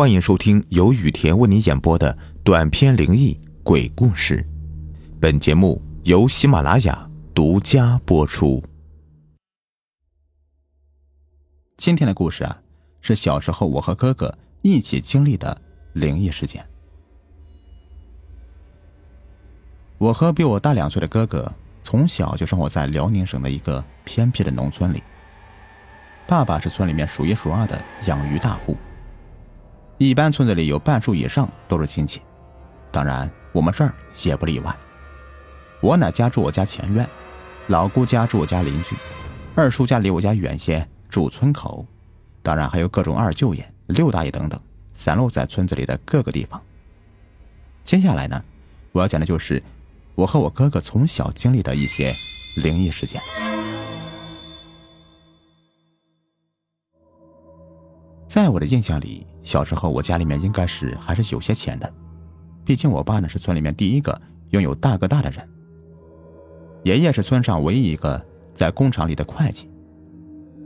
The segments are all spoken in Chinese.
欢迎收听由雨田为你演播的短篇灵异鬼故事。本节目由喜马拉雅独家播出。今天的故事啊，是小时候我和哥哥一起经历的灵异事件。我和比我大两岁的哥哥从小就生活在辽宁省的一个偏僻的农村里。爸爸是村里面数一数二的养鱼大户。一般村子里有半数以上都是亲戚，当然我们这儿也不例外。我奶家住我家前院，老姑家住我家邻居，二叔家离我家远些，住村口，当然还有各种二舅爷、六大爷等等，散落在村子里的各个地方。接下来呢，我要讲的就是我和我哥哥从小经历的一些灵异事件。在我的印象里，小时候我家里面应该是还是有些钱的，毕竟我爸呢是村里面第一个拥有大哥大的人，爷爷是村上唯一一个在工厂里的会计，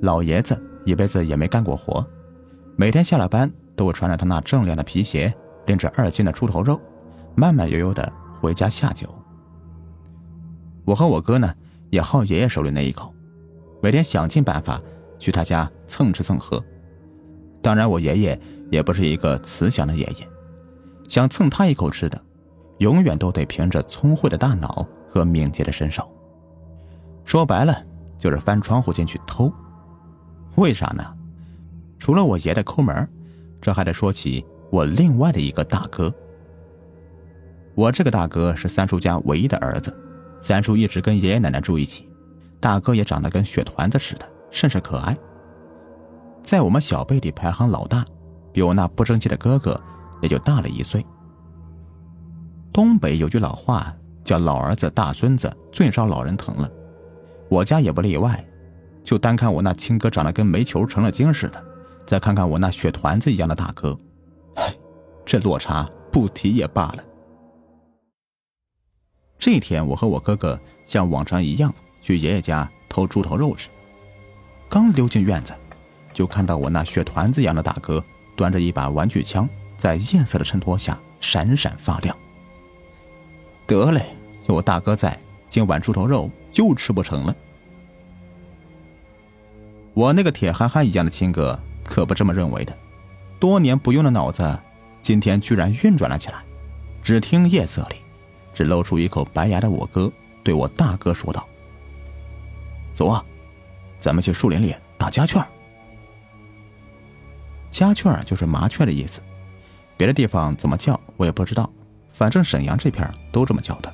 老爷子一辈子也没干过活，每天下了班都会穿着他那锃亮的皮鞋，拎着二斤的猪头肉，慢慢悠悠的回家下酒。我和我哥呢也好爷爷手里那一口，每天想尽办法去他家蹭吃蹭喝。当然，我爷爷也不是一个慈祥的爷爷，想蹭他一口吃的，永远都得凭着聪慧的大脑和敏捷的身手。说白了，就是翻窗户进去偷。为啥呢？除了我爷的抠门，这还得说起我另外的一个大哥。我这个大哥是三叔家唯一的儿子，三叔一直跟爷爷奶奶住一起，大哥也长得跟雪团子似的，甚是可爱。在我们小辈里排行老大，比我那不争气的哥哥也就大了一岁。东北有句老话叫“老儿子大孙子最招老人疼”了，我家也不例外。就单看我那亲哥长得跟煤球成了精似的，再看看我那雪团子一样的大哥，唉，这落差不提也罢了。这天，我和我哥哥像往常一样去爷爷家偷猪头肉吃，刚溜进院子。就看到我那血团子一样的大哥端着一把玩具枪，在夜色的衬托下闪闪发亮。得嘞，有我大哥在，今晚猪头肉又吃不成了。我那个铁憨憨一样的亲哥可不这么认为的，多年不用的脑子，今天居然运转了起来。只听夜色里，只露出一口白牙的我哥对我大哥说道：“走啊，咱们去树林里打家雀。”家雀就是麻雀的意思，别的地方怎么叫我也不知道，反正沈阳这片都这么叫的。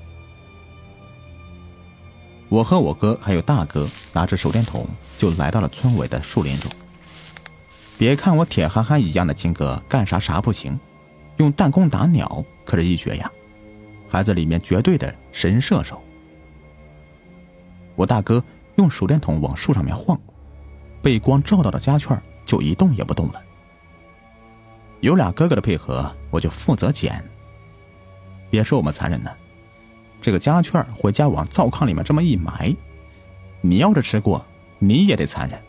我和我哥还有大哥拿着手电筒就来到了村尾的树林中。别看我铁憨憨一样的亲哥干啥啥不行，用弹弓打鸟可是一绝呀，孩子里面绝对的神射手。我大哥用手电筒往树上面晃，被光照到的家雀就一动也不动了。有俩哥哥的配合，我就负责捡。别说我们残忍呢，这个家雀回家往灶炕里面这么一埋，你要是吃过，你也得残忍。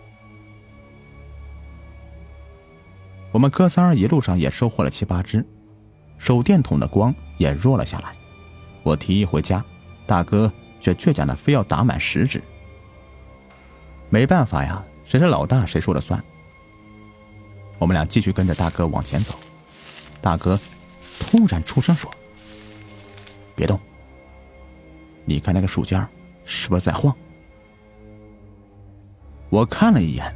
我们哥仨一路上也收获了七八只，手电筒的光也弱了下来。我提议回家，大哥却倔强的非要打满十只。没办法呀，谁是老大，谁说了算。我们俩继续跟着大哥往前走，大哥突然出声说：“别动，你看那个树尖是不是在晃？”我看了一眼，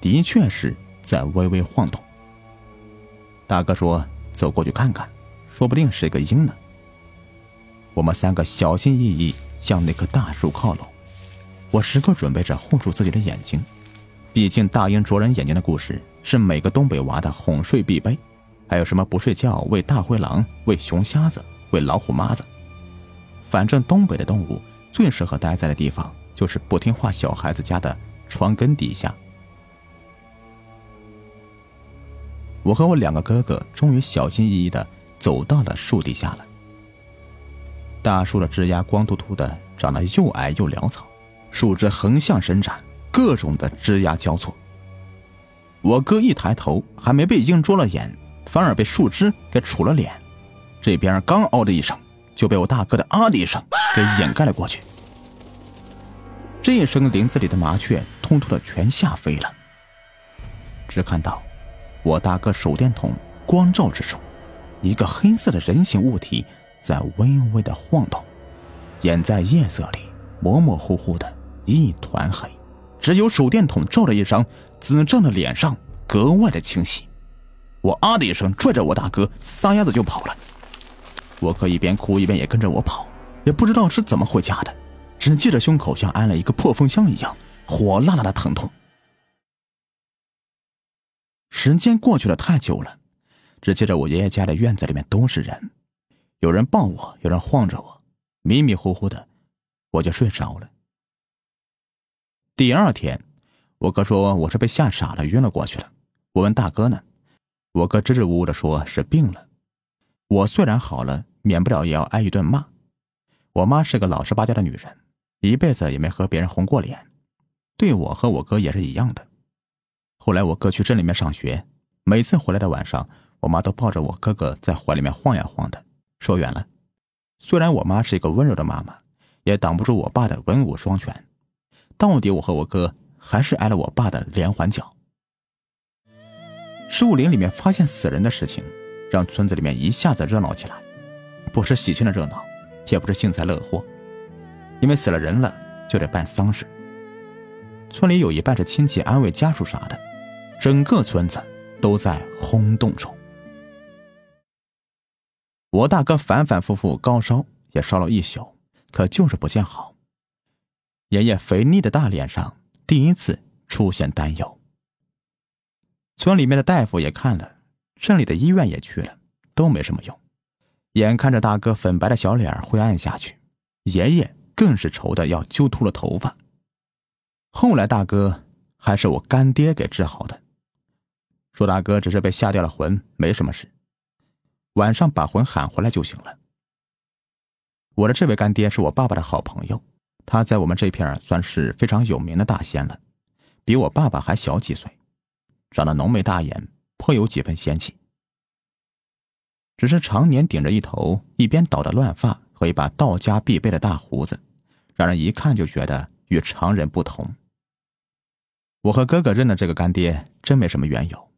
的确是在微微晃动。大哥说：“走过去看看，说不定是个鹰呢。”我们三个小心翼翼向那棵大树靠拢，我时刻准备着护住自己的眼睛。毕竟大鹰啄人眼睛的故事是每个东北娃的哄睡必备，还有什么不睡觉喂大灰狼、喂熊瞎子、喂老虎妈子，反正东北的动物最适合待在的地方就是不听话小孩子家的床根底下。我和我两个哥哥终于小心翼翼的走到了树底下了。大树的枝丫光秃秃的，长得又矮又潦草，树枝横向伸展。各种的枝桠交错。我哥一抬头，还没被鹰啄了眼，反而被树枝给杵了脸。这边刚嗷的一声，就被我大哥的啊的一声给掩盖了过去。这一声，林子里的麻雀通通的全吓飞了。只看到我大哥手电筒光照之中，一个黑色的人形物体在微微的晃动，眼在夜色里模模糊糊的一团黑，只有手电筒照着一张子正的脸上格外的清晰。我啊的一声，拽着我大哥撒丫子就跑了。我哥一边哭一边也跟着我跑，也不知道是怎么回家的。只记着胸口像安了一个破风箱一样，火辣辣的疼痛。时间过去了太久了，只记着我爷爷家的院子里面都是人，有人抱我，有人晃着我，迷迷糊糊的，我就睡着了。第二天，我哥说我是被吓傻了，晕了过去了。我问大哥呢，我哥支支吾吾的说是病了。我虽然好了，免不了。也要挨一顿骂。我妈是个老实巴交的女人。一辈子也没和别人红过脸，对我和我哥也是一样的。后来我哥去镇里面上学，每次回来的晚上，我妈都抱着我哥哥在怀里面晃呀晃的。说远了，虽然我妈是一个温柔的妈妈，也挡不住我爸的文武双全。到底我和我哥还是挨了我爸的连环脚。树林里面发现死人的事情，让村子里面一下子热闹起来，不是喜庆的热闹，也不是幸灾乐祸。因为死了人了，就得办丧事。村里有一半是亲戚安慰家属啥的，整个村子都在轰动中。我大哥反反复复高烧，也烧了一宿，可就是不见好。爷爷肥腻的大脸上第一次出现担忧。村里面的大夫也看了，镇里的医院也去了，都没什么用。眼看着大哥粉白的小脸灰暗下去，爷爷。更是愁的要揪秃了头发。后来大哥还是我干爹给治好的，说大哥只是被吓掉了魂，没什么事，晚上把魂喊回来就行了。我的这位干爹是我爸爸的好朋友，他在我们这片算是非常有名的大仙了，比我爸爸还小几岁，长得浓眉大眼，颇有几分仙气，只是常年顶着一头一边倒的乱发和一把道家必备的大胡子。让人一看就觉得与常人不同。我和哥哥认的这个干爹真没什么缘由。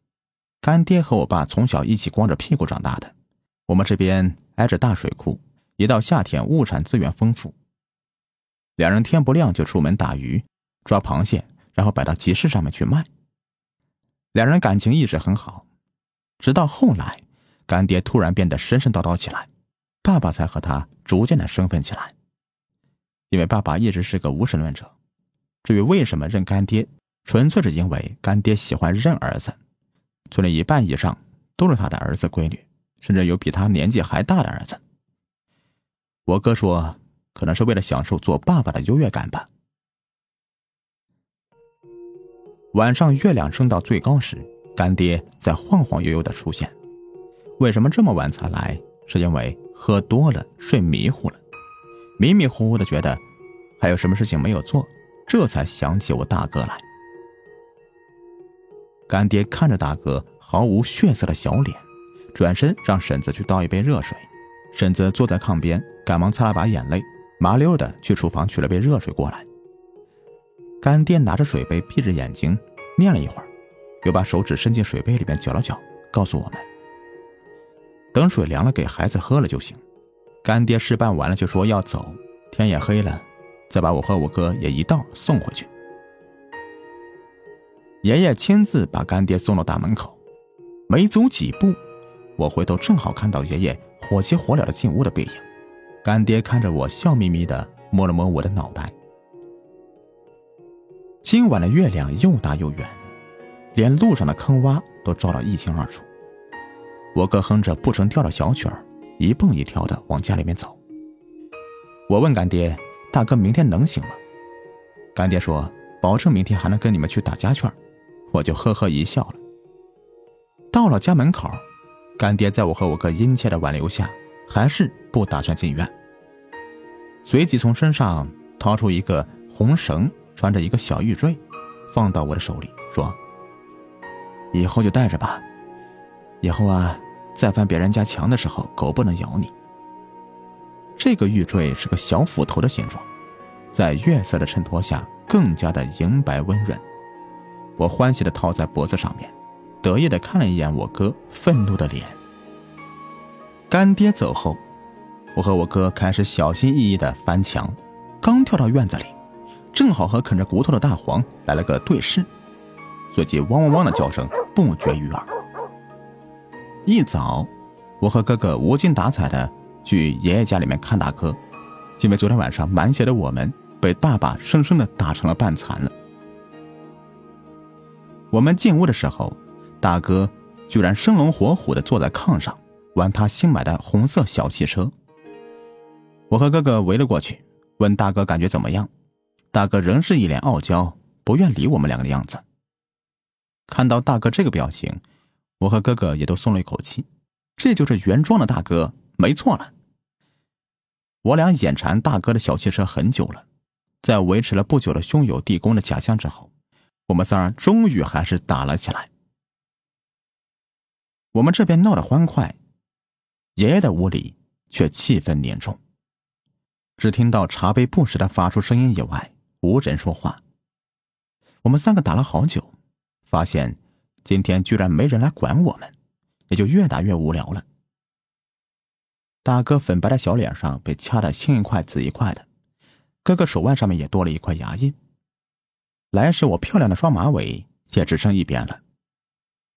干爹和我爸从小一起光着屁股长大的。我们这边挨着大水库，一到夏天物产资源丰富。两人天不亮就出门打鱼、抓螃蟹，然后摆到集市上面去卖。两人感情一直很好，直到后来，干爹突然变得神神叨叨起来，爸爸才和他逐渐的生分起来。因为爸爸一直是个无神论者，至于为什么认干爹，纯粹是因为干爹喜欢认儿子，村里一半以上都是他的儿子闺女，甚至有比他年纪还大的儿子。我哥说，可能是为了享受做爸爸的优越感吧。晚上月亮升到最高时，干爹在晃晃悠悠的出现。为什么这么晚才来？是因为喝多了，睡迷糊了。迷迷糊糊的觉得还有什么事情没有做，这才想起我大哥来。干爹看着大哥毫无血色的小脸，转身让婶子去倒一杯热水。婶子坐在炕边，赶忙擦了把眼泪，麻溜的去厨房取了杯热水过来。干爹拿着水杯，闭着眼睛念了一会儿，又把手指伸进水杯里面搅了搅，告诉我们：等水凉了，给孩子喝了就行。干爹事办完了就说要走，天也黑了，再把我和我哥也一道送回去。爷爷亲自把干爹送到大门口，没走几步，我回头正好看到爷爷火急火燎的进屋的背影。干爹看着我，笑眯眯的摸了摸我的脑袋。今晚的月亮又大又圆，连路上的坑洼都照得一清二楚。我哥哼着不成调的小曲儿。一蹦一跳的往家里面走。我问干爹：“大哥，明天能行吗？”干爹说：“保证明天还能跟你们去打家雀。”我就呵呵一笑了。到了家门口，干爹在我和我哥殷切的挽留下，还是不打算进院。随即从身上掏出一个红绳，穿着一个小玉坠，放到我的手里，说：“以后就带着吧。以后啊，再翻别人家墙的时候，狗不能咬你。这个玉坠是个小斧头的形状，在月色的衬托下更加的莹白温润。我欢喜的套在脖子上面，得意的看了一眼我哥愤怒的脸。干爹走后，我和我哥开始小心翼翼的翻墙，刚跳到院子里，正好和啃着骨头的大黄来了个对视，随即汪汪汪的叫声不绝于耳。一早，我和哥哥无精打采的去爷爷家里面看大哥，因为昨天晚上满血的我们被爸爸生生的打成了半残了。我们进屋的时候，大哥居然生龙活虎的坐在炕上玩他新买的红色小汽车。我和哥哥围了过去，问大哥感觉怎么样。大哥仍是一脸傲娇，不愿理我们两个的样子。看到大哥这个表情，我和哥哥也都松了一口气。这就是原装的大哥，没错了。我俩眼馋大哥的小汽车很久了，在维持了不久的兄友弟恭的假象之后。我们仨终于还是打了起来。我们这边闹得欢快，爷爷的屋里却气氛凝重。只听到茶杯不时的发出声音以外，无人说话。我们三个打了好久，发现今天居然没人来管我们，也就越打越无聊了。大哥粉白的小脸上被掐得青一块紫一块的，哥哥手腕上面也多了一块牙印。来时我漂亮的双马尾也只剩一边了，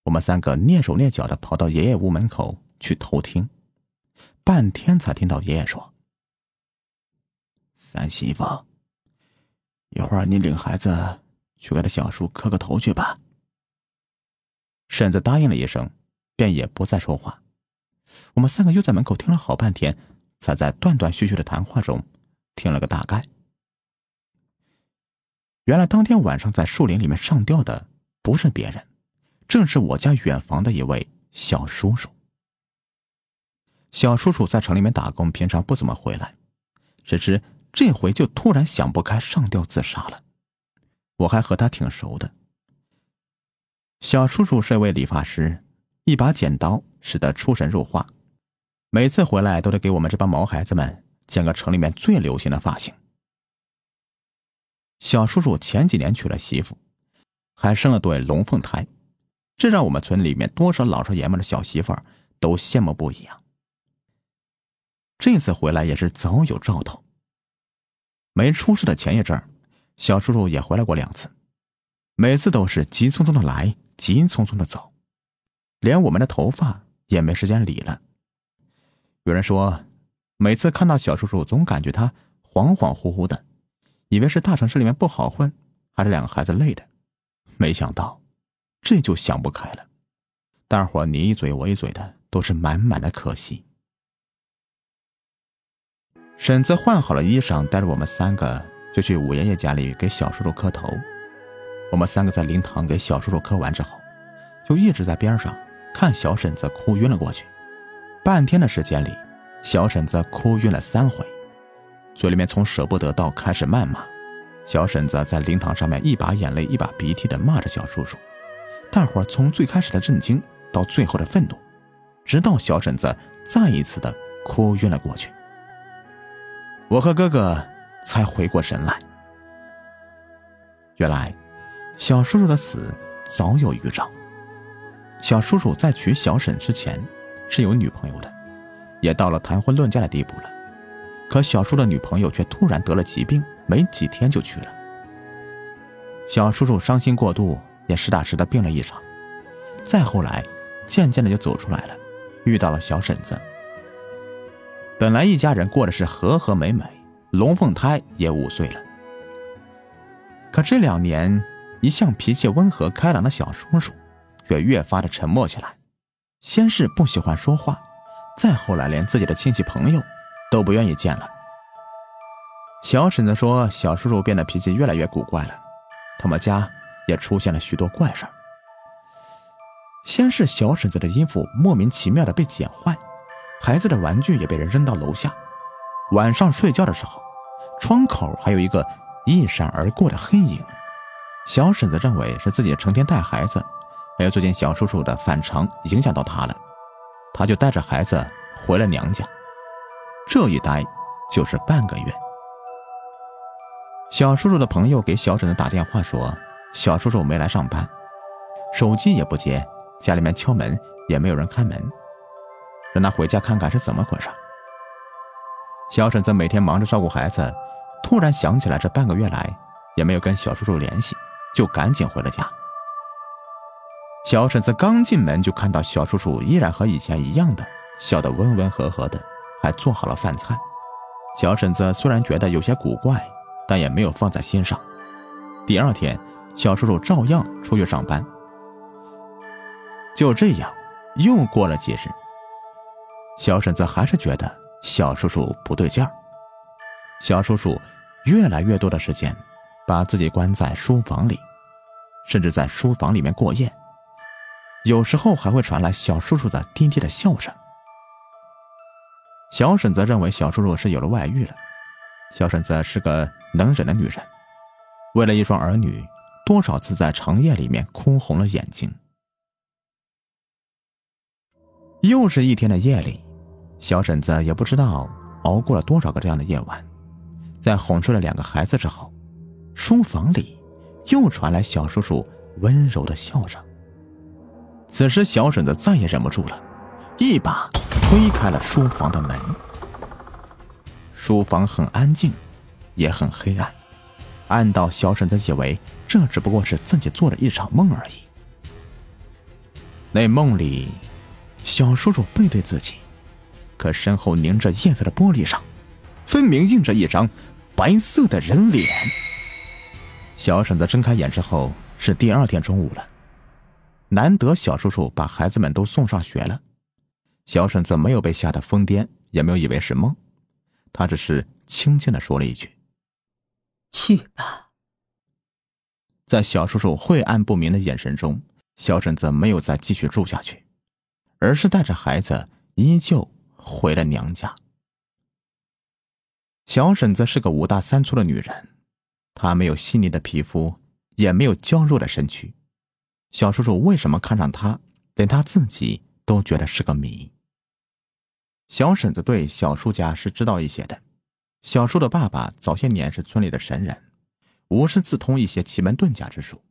我们三个蹑手蹑脚的跑到爷爷屋门口去偷听，半天才听到爷爷说：“三媳妇，一会儿你领孩子去给他小叔磕个头去吧。”婶子答应了一声，便也不再说话。我们三个又在门口听了好半天，才在断断续续的谈话中听了个大概。原来当天晚上在树林里面上吊的不是别人，正是我家远房的一位小叔叔。小叔叔在城里面打工，平常不怎么回来，谁知这回就突然想不开上吊自杀了。我还和他挺熟的。小叔叔是一位理发师，一把剪刀使得出神入化，每次回来都得给我们这帮毛孩子们剪个城里面最流行的发型。小叔叔前几年娶了媳妇，还生了对龙凤胎，这让我们村里面多少老少爷们的小媳妇儿都羡慕不已啊。这次回来也是早有兆头。没出事的前一阵儿，小叔叔也回来过两次，每次都是急匆匆的来，急匆匆的走，连我们的头发也没时间理了。有人说，每次看到小叔叔，总感觉他恍恍惚惚的。以为是大城市里面不好混，还是两个孩子累的，没想到，这就想不开了。大伙你一嘴我一嘴的，都是满满的可惜。婶子换好了衣裳，带着我们三个就去五爷爷家里给小叔叔磕头。我们三个在灵堂给小叔叔磕完之后，就一直在边上看小婶子哭晕了过去。半天的时间里，小婶子哭晕了三回。嘴里面从舍不得到开始谩骂，小婶子在灵堂上面一把眼泪一把鼻涕的骂着小叔叔。大伙从最开始的震惊到最后的愤怒，直到小婶子再一次的哭晕了过去，我和哥哥才回过神来。原来，小叔叔的死早有预兆。小叔叔在娶小婶之前是有女朋友的，也到了谈婚论嫁的地步了。可小叔的女朋友却突然得了疾病，没几天就去了。小叔叔伤心过度，也实打实的病了一场。再后来，渐渐的就走出来了，遇到了小婶子。本来一家人过的是和和美美，龙凤胎也五岁了。可这两年，一向脾气温和开朗的小叔叔，却越发的沉默起来。先是不喜欢说话，再后来连自己的亲戚朋友。都不愿意见了。小婶子说：“小叔叔变得脾气越来越古怪了，他们家也出现了许多怪事儿。先是小婶子的衣服莫名其妙的被剪坏，孩子的玩具也被人扔到楼下。晚上睡觉的时候，窗口还有一个一闪而过的黑影。小婶子认为是自己成天带孩子，还有最近小叔叔的反常影响到他了，他就带着孩子回了娘家。这一待就是半个月。小叔叔的朋友给小婶子打电话说，小叔叔没来上班，手机也不接，家里面敲门也没有人开门，让他回家看看是怎么回事。小婶子每天忙着照顾孩子，突然想起来这半个月来也没有跟小叔叔联系，就赶紧回了家。小婶子刚进门就看到小叔叔依然和以前一样的笑得温温和和的，还做好了饭菜。小婶子虽然觉得有些古怪，但也没有放在心上。第二天，小叔叔照样出去上班。就这样，又过了几日，小婶子还是觉得小叔叔不对劲儿。小叔叔越来越多的时间把自己关在书房里，甚至在书房里面过夜。有时候还会传来小叔叔的低低的笑声。小婶子认为小叔叔是有了外遇了。小婶子是个能忍的女人，为了一双儿女，多少次在长夜里面哭红了眼睛。又是一天的夜里，小婶子也不知道熬过了多少个这样的夜晚，在哄睡了两个孩子之后，书房里又传来小叔叔温柔的笑声。此时，小婶子再也忍不住了，一把推开了书房的门。书房很安静，也很黑暗，暗到小婶子以为这只不过是自己做了一场梦而已。那梦里，小叔叔背对自己，可身后凝着夜色的玻璃上，分明映着一张白色的人脸。小婶子睁开眼之后，是第二天中午了。难得小叔叔把孩子们都送上学了，小婶子没有被吓得疯癫，也没有以为是梦，她只是轻轻的说了一句：“去吧。”在小叔叔晦暗不明的眼神中，小婶子没有再继续住下去，而是带着孩子依旧回了娘家。小婶子是个五大三粗的女人，她没有细腻的皮肤，也没有娇弱的身躯。小叔叔为什么看上她，连他自己都觉得是个谜。小婶子对小叔家是知道一些的。小叔的爸爸早些年是村里的神人，无师自通一些奇门遁甲之术，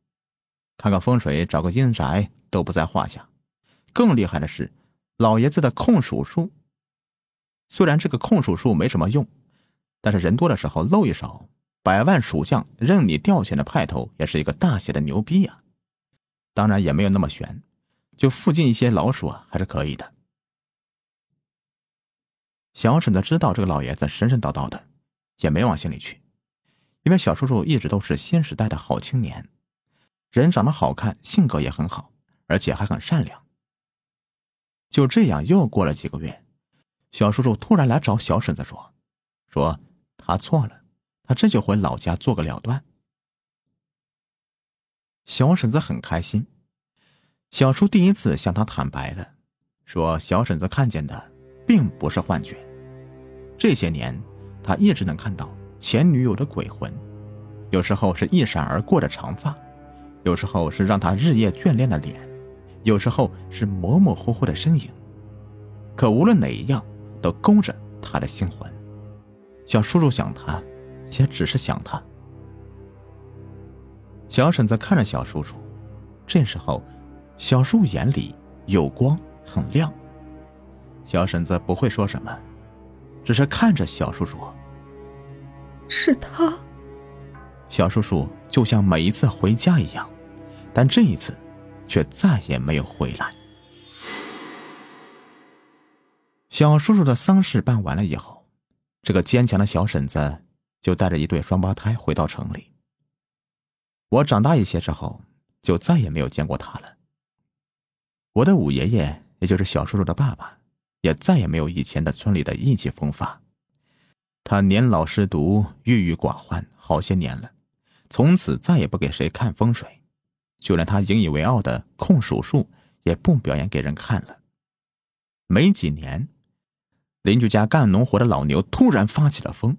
看个风水、找个阴宅都不在话下。更厉害的是，老爷子的控鼠术。虽然这个控属术没什么用，但是人多的时候露一手，百万属相任你调遣的派头也是一个大写的牛逼呀。当然也没有那么悬，就附近一些老鼠啊，还是可以的。小婶子知道这个老爷子神神叨叨的，也没往心里去，因为小叔叔一直都是新时代的好青年，人长得好看，性格也很好，而且还很善良。就这样又过了几个月，小叔叔突然来找小婶子说：“说他错了，他这就回老家做个了断。”小婶子很开心，小叔第一次向他坦白了，说小婶子看见的并不是幻觉。这些年，他一直能看到前女友的鬼魂，有时候是一闪而过的长发，有时候是让他日夜眷恋的脸，有时候是模模糊糊的身影。可无论哪一样，都勾着他的心魂。小叔叔想他，也只是想他。小婶子看着小叔叔，这时候，小叔眼里有光，很亮。小婶子不会说什么，只是看着小叔叔：“是他。”小叔叔就像每一次回家一样，但这一次，却再也没有回来。小叔叔的丧事办完了以后，这个坚强的小婶子就带着一对双胞胎回到城里。我长大一些之后，就再也没有见过他了。我的五爷爷，也就是小叔叔的爸爸，也再也没有以前的村里的意气风发。他年老失独，郁郁寡欢好些年了，从此再也不给谁看风水，就连他引以为傲的控属术也不表演给人看了。没几年，邻居家干农活的老牛突然发起了疯，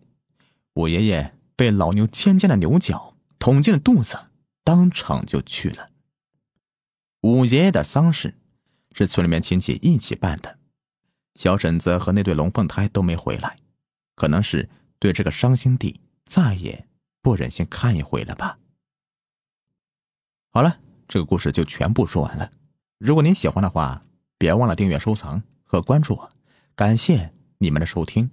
五爷爷被老牛尖尖的牛角。捅进了肚子，当场就去了。五爷爷的丧事是村里面亲戚一起办的，小婶子和那对龙凤胎都没回来，可能是对这个伤心地再也不忍心看一回了吧。好了，这个故事就全部说完了。如果您喜欢的话，别忘了订阅、收藏和关注我。感谢你们的收听。